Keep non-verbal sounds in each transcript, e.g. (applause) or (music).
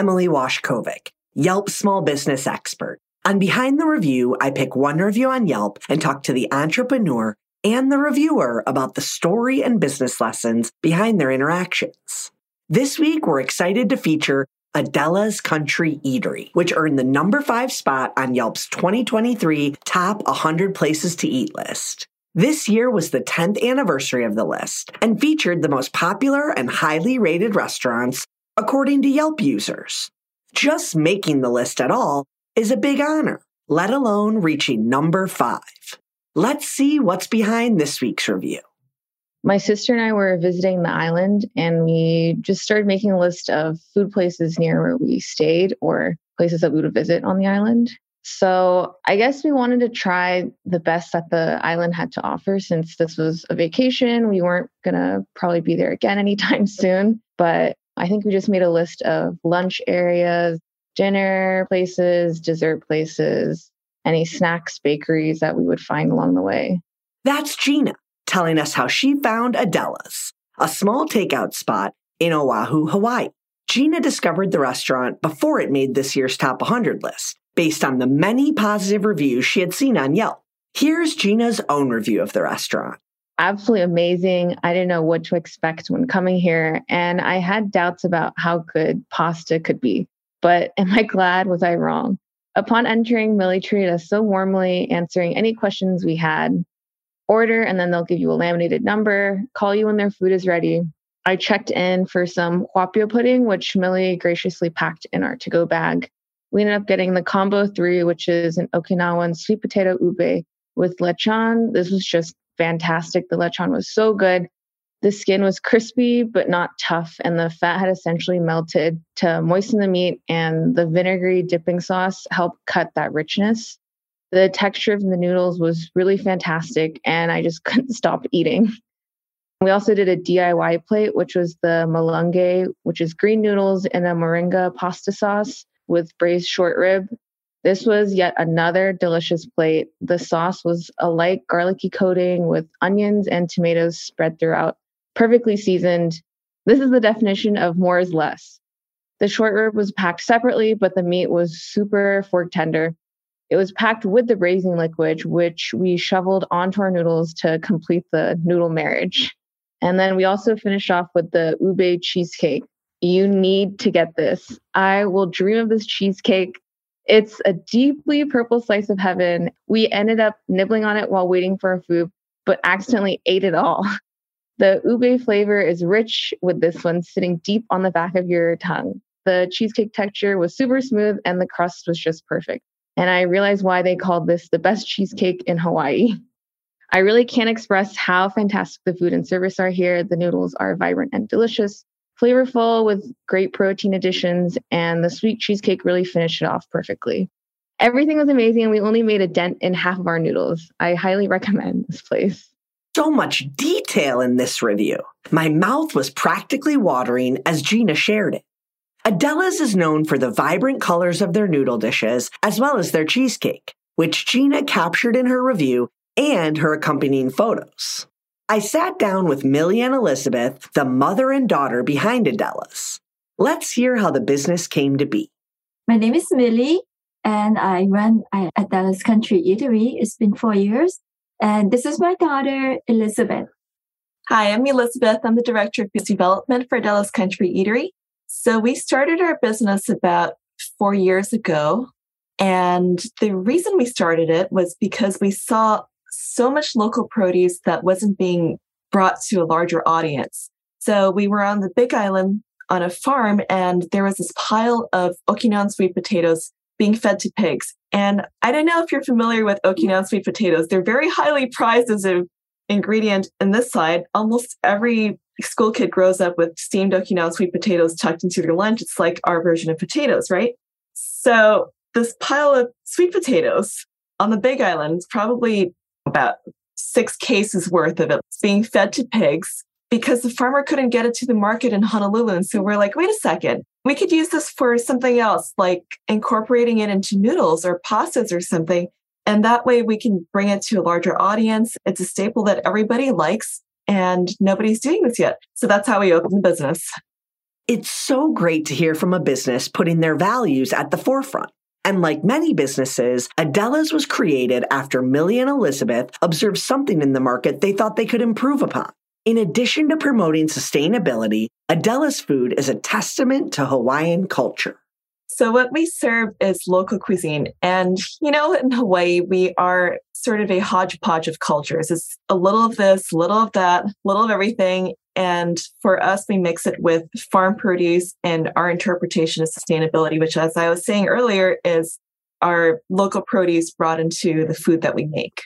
Emily Washcovick, Yelp small business expert. On Behind the Review, I pick one review on Yelp and talk to the entrepreneur and the reviewer about the story and business lessons behind their interactions. This week, we're excited to feature Adela's Country Eatery, which earned the number five spot on Yelp's 2023 Top 100 Places to Eat list. This year was the 10th anniversary of the list and featured the most popular and highly rated restaurants according to Yelp users. Just making the list at all is a big honor, let alone reaching number five. Let's see what's behind this week's review. My sister and I were visiting the island and we just started making a list of food places near where we stayed or places that we would visit on the island. So I guess we wanted to try the best that the island had to offer since this was a vacation. We weren't going to probably be there again (laughs) anytime soon. But I think we just made a list of lunch areas, dinner places, dessert places, any snacks, bakeries that we would find along the way. That's Gina telling us how she found Adela's, a small takeout spot in Oahu, Hawaii. Gina discovered the restaurant before it made this year's top 100 list, based on the many positive reviews she had seen on Yelp. Here's Gina's own review of the restaurant. Absolutely amazing. I didn't know what to expect when coming here, and I had doubts about how good pasta could be. But (laughs) am I glad? Was I wrong? Upon entering, Millie treated us so warmly, answering any questions we had. Order, and then they'll give you a laminated number, call you when their food is ready. I checked in for some haupia pudding, which Millie graciously packed in our to go bag. We ended up getting the combo three, which is an Okinawan sweet potato ube with lechon. This was just fantastic. The lechon was so good. The skin was crispy but not tough, and the fat had essentially melted to moisten the meat, and the vinegary dipping sauce helped cut that richness. The texture of the noodles was really fantastic, and I just (laughs) couldn't stop eating. We also did a DIY plate, which was the malunge, which is green noodles in a moringa pasta sauce with braised short rib. This was yet another delicious plate. The sauce was a light garlicky coating with onions and tomatoes spread throughout, perfectly seasoned. This is the definition of more is less. The short rib was packed separately, but the meat was super fork tender. It was packed with the braising liquid, which we shoveled onto our noodles to complete the noodle marriage. And then we also finished off with the ube cheesecake. You need to get this. I will dream of this cheesecake. It's a deeply purple slice of heaven. We ended up nibbling on it while waiting for our food, but accidentally ate it all. (laughs) The ube flavor is rich with this one sitting deep on the back of your tongue. The cheesecake texture was super smooth and the crust was just perfect. And I realized why they called this the best cheesecake in Hawaii. (laughs) I really can't express how fantastic the food and service are here. The noodles are vibrant and delicious, flavorful with great protein additions, and the sweet cheesecake really finished it off perfectly. Everything was amazing, and we only made a dent in half of our noodles. I highly (laughs) recommend this place. So much detail in this review. My mouth was practically watering as Gina shared it. Adela's is known for the vibrant colors of their noodle dishes as well as their cheesecake, which Gina captured in her review and her accompanying photos. I sat down with Millie and Elizabeth, the mother and daughter behind Adela's. Let's hear how the business came to be. My name is Millie, and I run Adela's Country Eatery. It's been four years. And this is my daughter, Elizabeth. Hi, I'm Elizabeth. I'm the Director of Business Development for Adela's Country Eatery. So we started our business about four years ago. And the reason we started it was because we saw so much local produce that wasn't being brought to a larger audience. So we were on the Big Island on a farm, and there was this pile of Okinawan sweet potatoes being fed to pigs. And I don't know if you're familiar with Okinawan sweet potatoes. They're very highly prized as an ingredient in this side. Almost every school kid grows up with steamed Okinawan sweet potatoes tucked into their lunch. It's like our version of potatoes, right? So this pile of sweet potatoes on the Big Island is probably about six cases worth of it being fed to pigs because the farmer couldn't get it to the market in Honolulu. And so we're like, wait a second, we could use this for something else, like incorporating it into noodles or pastas or something. And that way we can bring it to a larger audience. It's a staple that everybody likes and nobody's doing this yet. So that's how we opened the business. It's so great to hear from a business putting their values at the forefront. And like many businesses, Adela's was created after Millie and Elizabeth observed something in the market they thought they could improve upon. In addition to promoting sustainability, Adela's food is a testament to Hawaiian culture. So, what we serve is local cuisine. And, you know, in Hawaii, we are sort of a hodgepodge of cultures. It's a little of this, little of that, little of everything. And for us, we mix it with farm produce and our interpretation of sustainability, which, as I was saying earlier, is our local produce brought into the food that we make.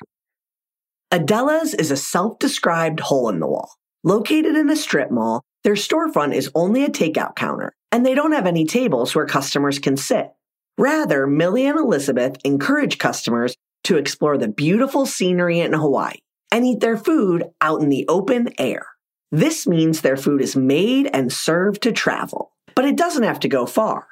Adela's is a self described hole in the wall. Located in a strip mall, their storefront is only a takeout counter, and they don't have any tables where customers can sit. Rather, Millie and Elizabeth encourage customers to explore the beautiful scenery in Hawaii and eat their food out in the open air. This means their food is made and served to travel, but it doesn't have to go far.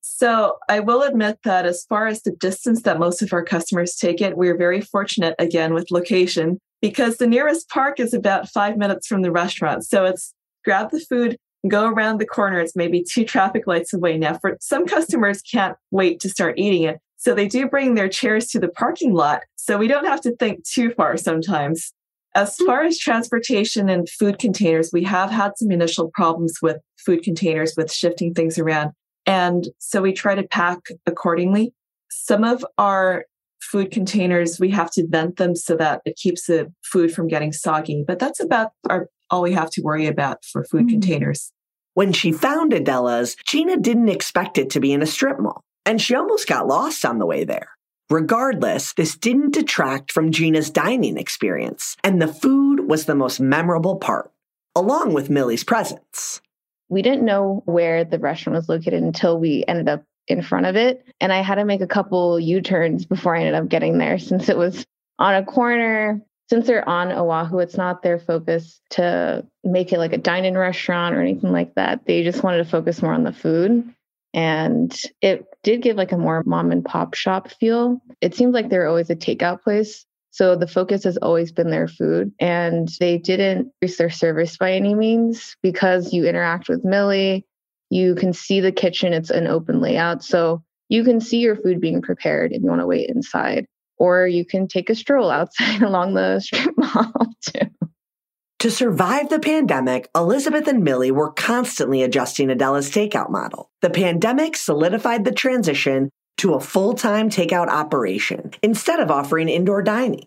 So I will admit that as far as the distance that most of our customers take it, we're very fortunate again with location because the nearest park is about five minutes from the restaurant. So it's grab the food, go around the corner. It's maybe two traffic lights away. Now, for some customers can't wait to start eating it. So they do bring their chairs to the parking lot. So we don't have to think too far sometimes. As far as transportation and food containers, we have had some initial problems with food containers with shifting things around. And so we try to pack accordingly. Some of our food containers, we have to vent them so that it keeps the food from getting soggy. But that's about our, all we have to worry about for food mm-hmm. containers. When she found Adela's, Gina didn't expect it to be in a strip mall, and she almost got lost on the way there. Regardless, this didn't detract from Gina's dining experience, and the food was the most memorable part, along with Millie's presence. We didn't know where the restaurant was located until we ended up in front of it. And I had to make a couple U turns before I ended up getting there since it was on a corner. Since they're on Oahu, it's not their focus to make it like a dine in restaurant or anything like that. They just wanted to focus more on the food. And it did give like a more mom and pop shop feel. It seems like they're always a takeout place. So the focus has always been their food. And they didn't increase their service by any means because you interact with Millie. You can see the kitchen, it's an open layout. So you can see your food being prepared if you want to wait inside. Or you can take a stroll (laughs) outside along the strip mall too. To survive the pandemic, Elizabeth and Millie were constantly adjusting Adela's takeout model. The pandemic solidified the transition to a full time takeout operation instead of offering indoor dining.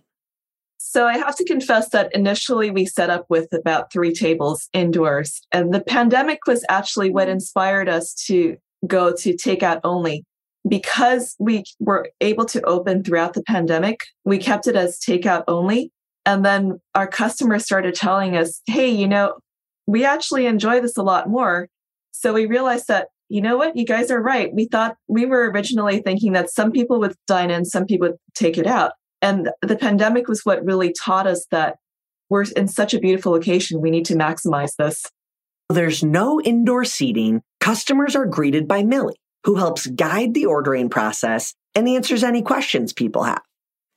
So I have to confess that initially we set up with about three tables indoors, and the pandemic was actually what inspired us to go to takeout only. Because we were able to open throughout the pandemic, we kept it as takeout only and then our customers started telling us, hey, you know, we actually enjoy this a lot more. So we realized that, you know what, you guys are right. We thought we were originally thinking that some people would dine in, some people would take it out. And the pandemic was what really taught us that we're in such a beautiful location. We need to maximize this. There's no indoor seating. Customers are greeted by Millie, who helps guide the ordering process and answers any questions people have.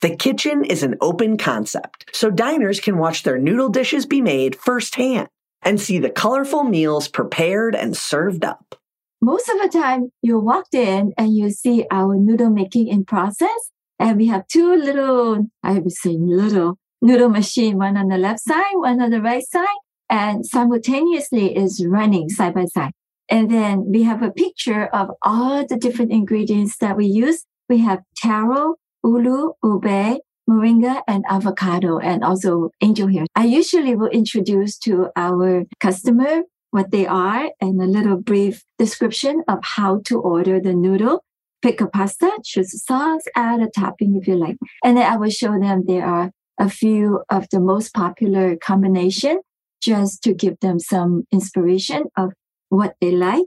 The kitchen is an open concept, so diners can watch their noodle dishes be made firsthand and see the colorful meals prepared and served up. Most of the time, you walked in and you see our noodle making in process. And we have two little, I would say little noodle machine, one on the left side, one on the right side, and simultaneously is running side by side. And then we have a picture of all the different ingredients that we use. We have taro, ulu, ube, moringa, and avocado, and also angel hair. I usually will introduce to our customer what they are and a little brief description of how to order the noodle pick a pasta, choose a sauce, add a topping if you like. And then I will show them there are a few of the most popular combination just to give them some inspiration of what they like.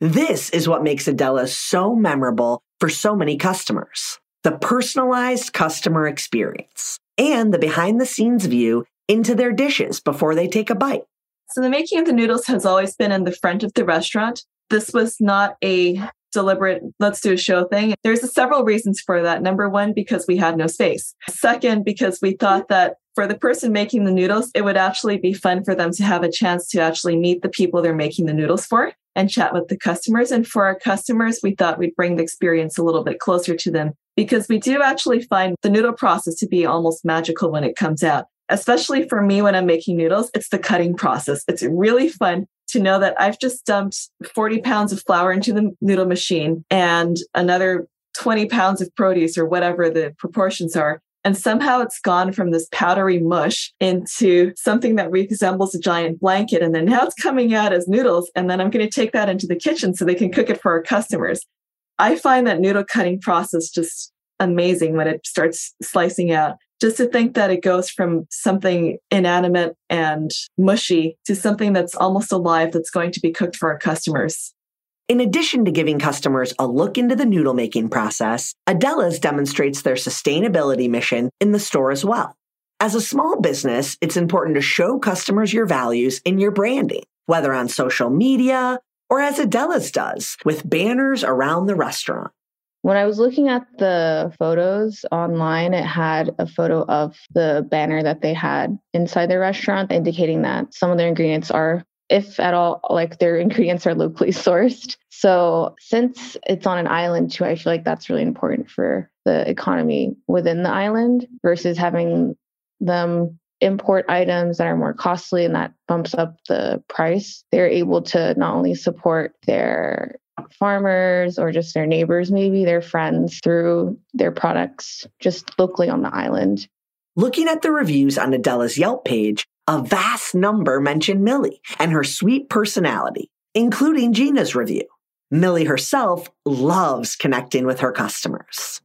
This is what makes Adela so memorable for so many customers. The personalized customer experience and the behind the scenes view into their dishes before they take a bite. So the making of the noodles has always been in the front of the restaurant. This was not a deliberate let's do a show thing. There's several reasons for that. Number one, because we had no space. Second, because we thought that for the person making the noodles, it would actually be fun for them to have a chance to actually meet the people they're making the noodles for and chat with the customers. And for our customers, we thought we'd bring the experience a little bit closer to them because we do actually find the noodle process to be almost magical when it comes out. Especially for me when I'm making noodles, it's the cutting process. It's really fun to know that I've just dumped 40 pounds of flour into the noodle machine and another 20 pounds of produce or whatever the proportions are. And somehow it's gone from this powdery mush into something that resembles a giant blanket. And then now it's coming out as noodles. And then I'm going to take that into the kitchen so they can cook it for our customers. I find that noodle cutting process just amazing when it starts slicing out. Just to think that it goes from something inanimate and mushy to something that's almost alive that's going to be cooked for our customers. In addition to giving customers a look into the noodle making process, Adela's demonstrates their sustainability mission in the store as well. As a small business, it's important to show customers your values in your branding, whether on social media or as Adela's does with banners around the restaurant. When I was looking at the photos online, it had a photo of the banner that they had inside their restaurant, indicating that some of their ingredients are, if at all, like their (laughs) ingredients are locally sourced. So, since it's on an island too, I feel like that's really important for the economy within the island versus having them import items that are more costly and that bumps up the price. They're able to not only support their farmers or just their neighbors, maybe their friends through their products just locally on the island. Looking at the reviews on Adela's Yelp page, a vast number mention Millie and her sweet personality, including Gina's review. Millie herself loves connecting with her customers.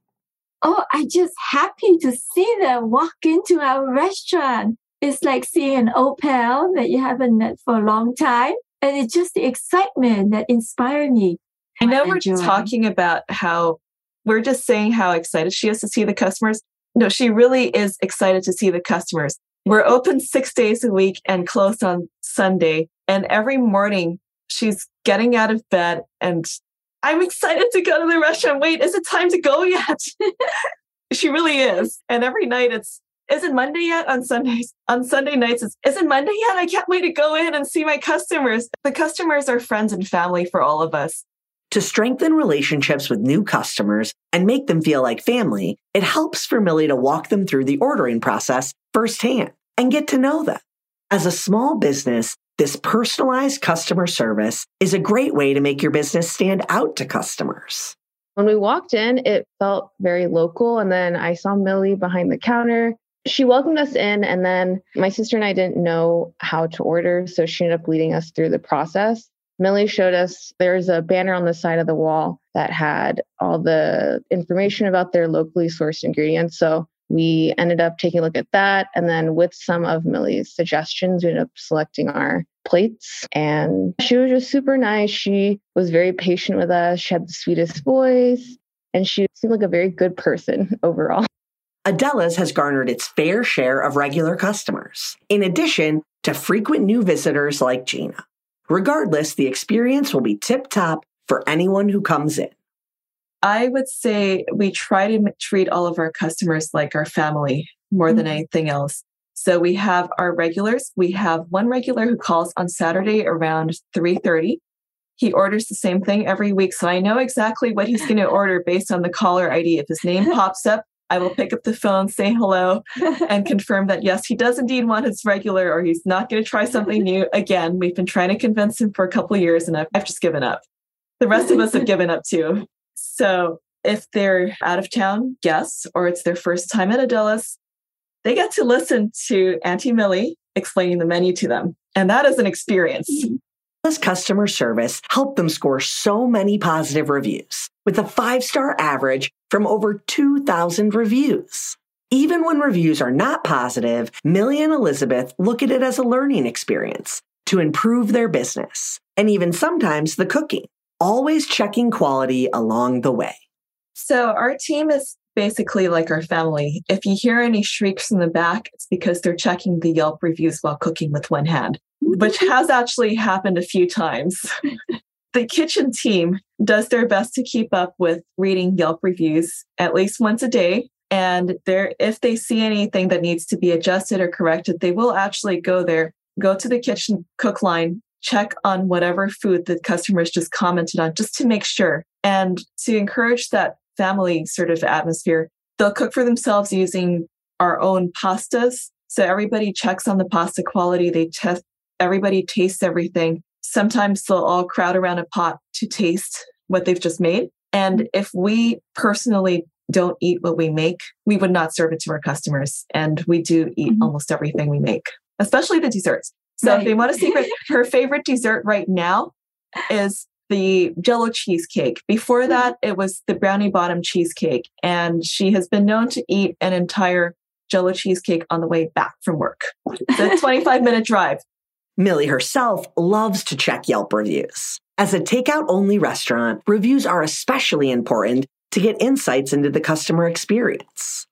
Oh, I'm just happy to see them walk into our restaurant. It's like seeing an old pal that you haven't met for a long time. And it's just the excitement that inspired me. I know we're enjoy. talking about how we're just saying how excited she is to see the customers. No, she really is excited to see the customers. We're open six days a week and closed on Sunday. And every morning she's getting out of bed and I'm excited to go to the restaurant. Wait, is it time to go yet? (laughs) she really is. And every night it's, is it Monday yet? On Sundays, on Sunday nights, it's, is it Monday yet? I can't wait to go in and see my customers. The customers are friends and family for all of us. To strengthen relationships with new customers and make them feel like family, it helps for Millie to walk them through the ordering process firsthand and get to know them. As a small business, this personalized customer service is a great way to make your business stand out to customers. When we walked in, it felt very local. And then I saw Millie behind the counter. She welcomed us in, and then my sister and I didn't know how to order. So she ended up leading us through the process. Millie showed us there's a banner on the side of the wall that had all the information about their locally sourced ingredients. So we ended up taking a look at that. And then with some of Millie's suggestions, we ended up selecting our plates. And she was just super nice. She was very patient with us. She had the sweetest voice. And she seemed like a very good person (laughs) overall. Adela's has garnered its fair share of regular customers, in addition to frequent new visitors like Gina. Regardless, the experience will be tip top for anyone who comes in. I would say we try to treat all of our customers like our family more than Mhm. anything else. So we have our regulars. We have one regular who calls on Saturday around 3:30. He orders the same thing every week, so I know exactly what he's going (laughs) to order based on the caller ID. If his name (laughs) pops up, I will pick up the phone, say hello, and (laughs) confirm that yes, he does indeed want his regular, or he's not going to try something new. Again, we've been trying to convince him for a couple of years, and I've, I've just given up. The rest of us have given up too. So if they're out of town guests or it's their first time at Adela's, they get to listen to Auntie Millie explaining the menu to them. And that is an experience. Mm-hmm. Ella's customer service helped them score so many positive reviews, with a five star average from over 2,000 reviews. Even when reviews are not positive, Millie and Elizabeth look at it as a learning experience to improve their business, and even sometimes the cooking, always checking quality along the way. So our team is basically like our family. If you hear any shrieks in the back, it's because they're checking the Yelp reviews while cooking with one hand, which (laughs) has actually happened a few times. (laughs) the kitchen team does their best to keep up with reading Yelp reviews at least once a day. And there, if they see anything that needs to be adjusted or corrected, they will actually go there, go to the kitchen cook line, check on whatever food the customers just commented on, just to make sure. And to encourage that family sort of atmosphere, they'll cook for themselves using our own pastas. So everybody checks on the pasta quality. They test, everybody tastes everything. Sometimes they'll all crowd around a pot to taste what they've just made. And if we personally don't eat what we make, we would not serve it to our customers. And we do eat Mhm. almost everything we make, especially the desserts. So if Right. they want a secret, (laughs) her favorite dessert right now is the jello cheesecake. Before hmm. that, it was the brownie bottom cheesecake. And she has been known to eat an entire jello cheesecake on the way back from work. It's a (laughs) 25 minute drive. Millie herself loves to check Yelp reviews. As a takeout only restaurant, reviews are especially important to get insights into the customer experience.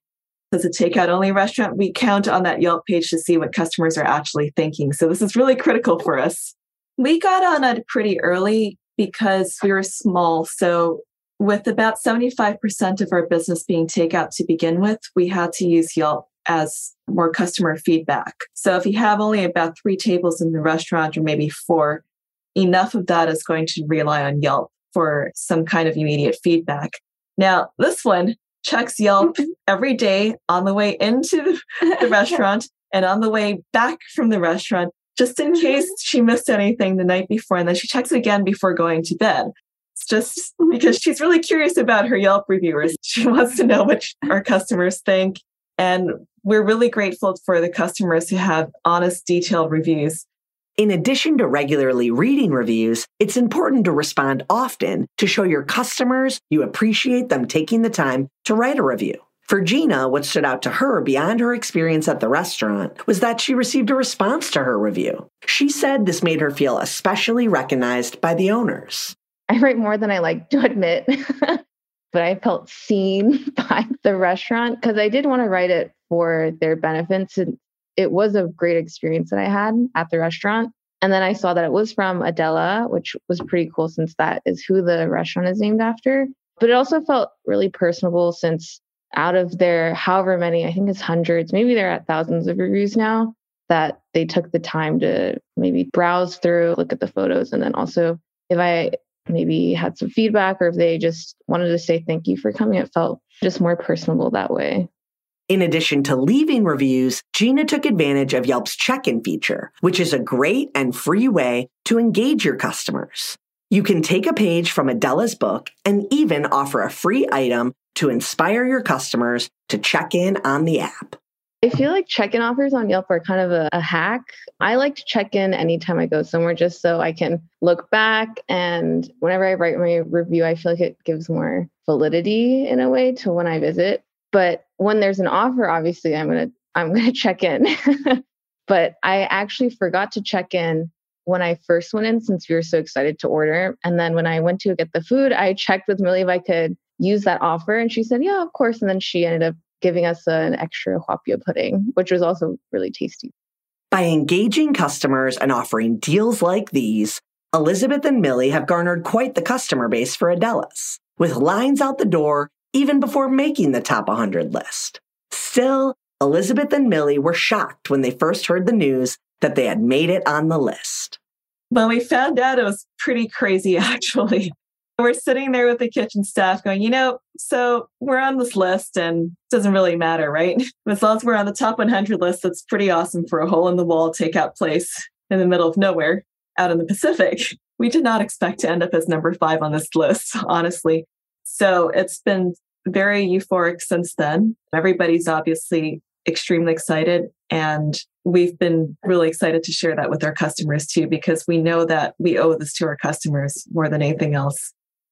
As a takeout only restaurant, we count on that Yelp page to see what customers are actually thinking. So this is really critical for us. We got on it pretty early because we were small. So with about 75% of our business being takeout to begin with, we had to use Yelp as more customer feedback. So if you have only about three tables in the restaurant or maybe four, enough of that is going to rely on Yelp for some kind of immediate feedback. Now, this one checks Yelp mm-hmm. every day on the way into (laughs) the restaurant and on the way back from the restaurant, just in mm-hmm. case she missed anything the night before. And then she checks it again before going to bed. It's just mm-hmm. because she's really curious about her Yelp reviewers. (laughs) She wants to know what our customers think. And we're really grateful for the customers who have honest, detailed reviews. In addition to regularly reading reviews, it's important to respond often to show your customers you appreciate them taking the time to write a review. For Gina, what stood out to her beyond her experience at the restaurant was that she received a response to her review. She said this made her feel especially recognized by the owners. (laughs) I write more than I like to admit, (laughs) but I felt seen (laughs) by the restaurant because I did want to write it for their benefits. And it was a great experience that I had at the restaurant. And then I saw that it was from Adela, which was pretty cool since that is who the restaurant is named after. But it also felt really personable since out of their however many, I think it's hundreds, maybe they're at thousands of reviews now, that they took the time to maybe browse through, look at the photos, and then also if I maybe had some feedback or if they just wanted to say thank you for coming, it felt just more personable that way. In addition to leaving reviews, Gina took advantage of Yelp's check in feature, which is a great and free way to engage your customers. You can take a page from Adela's book and even offer a free item to inspire your customers to check in on the app. I feel like check in offers on Yelp are kind of a, a hack. I like to check in anytime I go somewhere just so I can look back. And whenever I write my review, I feel like it gives more validity in a way to when I visit. But when there's an offer, obviously I'm gonna I'm gonna check in. (laughs) but I actually forgot to check in when I first went in since we were so excited to order. And then when I went to get the food, I checked with Millie if I could use that offer. And she said, Yeah, of course. And then she ended up giving us an extra haupia pudding, which was also really tasty. By engaging customers and offering deals like these, Elizabeth and Millie have garnered quite the customer base for Adela's, with lines out the door even before making the top 100 list. Still, Elizabeth and Millie were shocked when they first heard the news that they had made it on the list. When we found out, it was pretty crazy, (laughs) actually. We're sitting there with the kitchen staff going, you know, so we're on this list and it doesn't really matter, right? (laughs) As long as we're on the top 100 list, that's pretty awesome for a hole in the wall takeout place in the middle of nowhere out in the Pacific. (laughs) We did not expect to end up as number five on this list, honestly. So it's been very euphoric since then. Everybody's obviously extremely excited. And we've been really excited to share that with our customers too, because we know that we owe this to our customers more than anything else.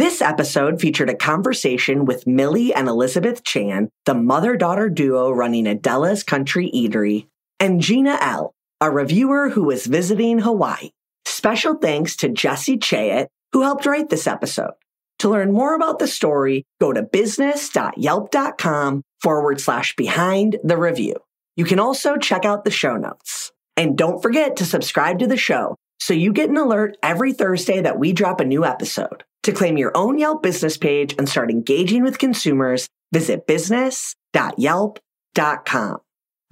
This episode featured a conversation with Millie and Elizabeth Chan, the mother daughter duo running Adela's Country Eatery, and Gina L., a reviewer who was visiting Hawaii. Special thanks to Jesse Chayet, who helped write this episode. To learn more about the story, go to business.yelp.com forward slash behind the review. You can also check out the show notes. And don't forget to subscribe to the show so you get an alert every Thursday that we drop a new episode. To claim your own Yelp business page and start engaging with consumers, visit business.yelp.com.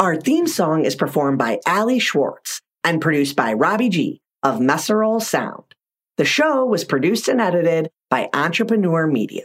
Our theme song is performed by Ali Schwartz and produced by Robbie G of Messerol Sound. The show was produced and edited by Entrepreneur Media.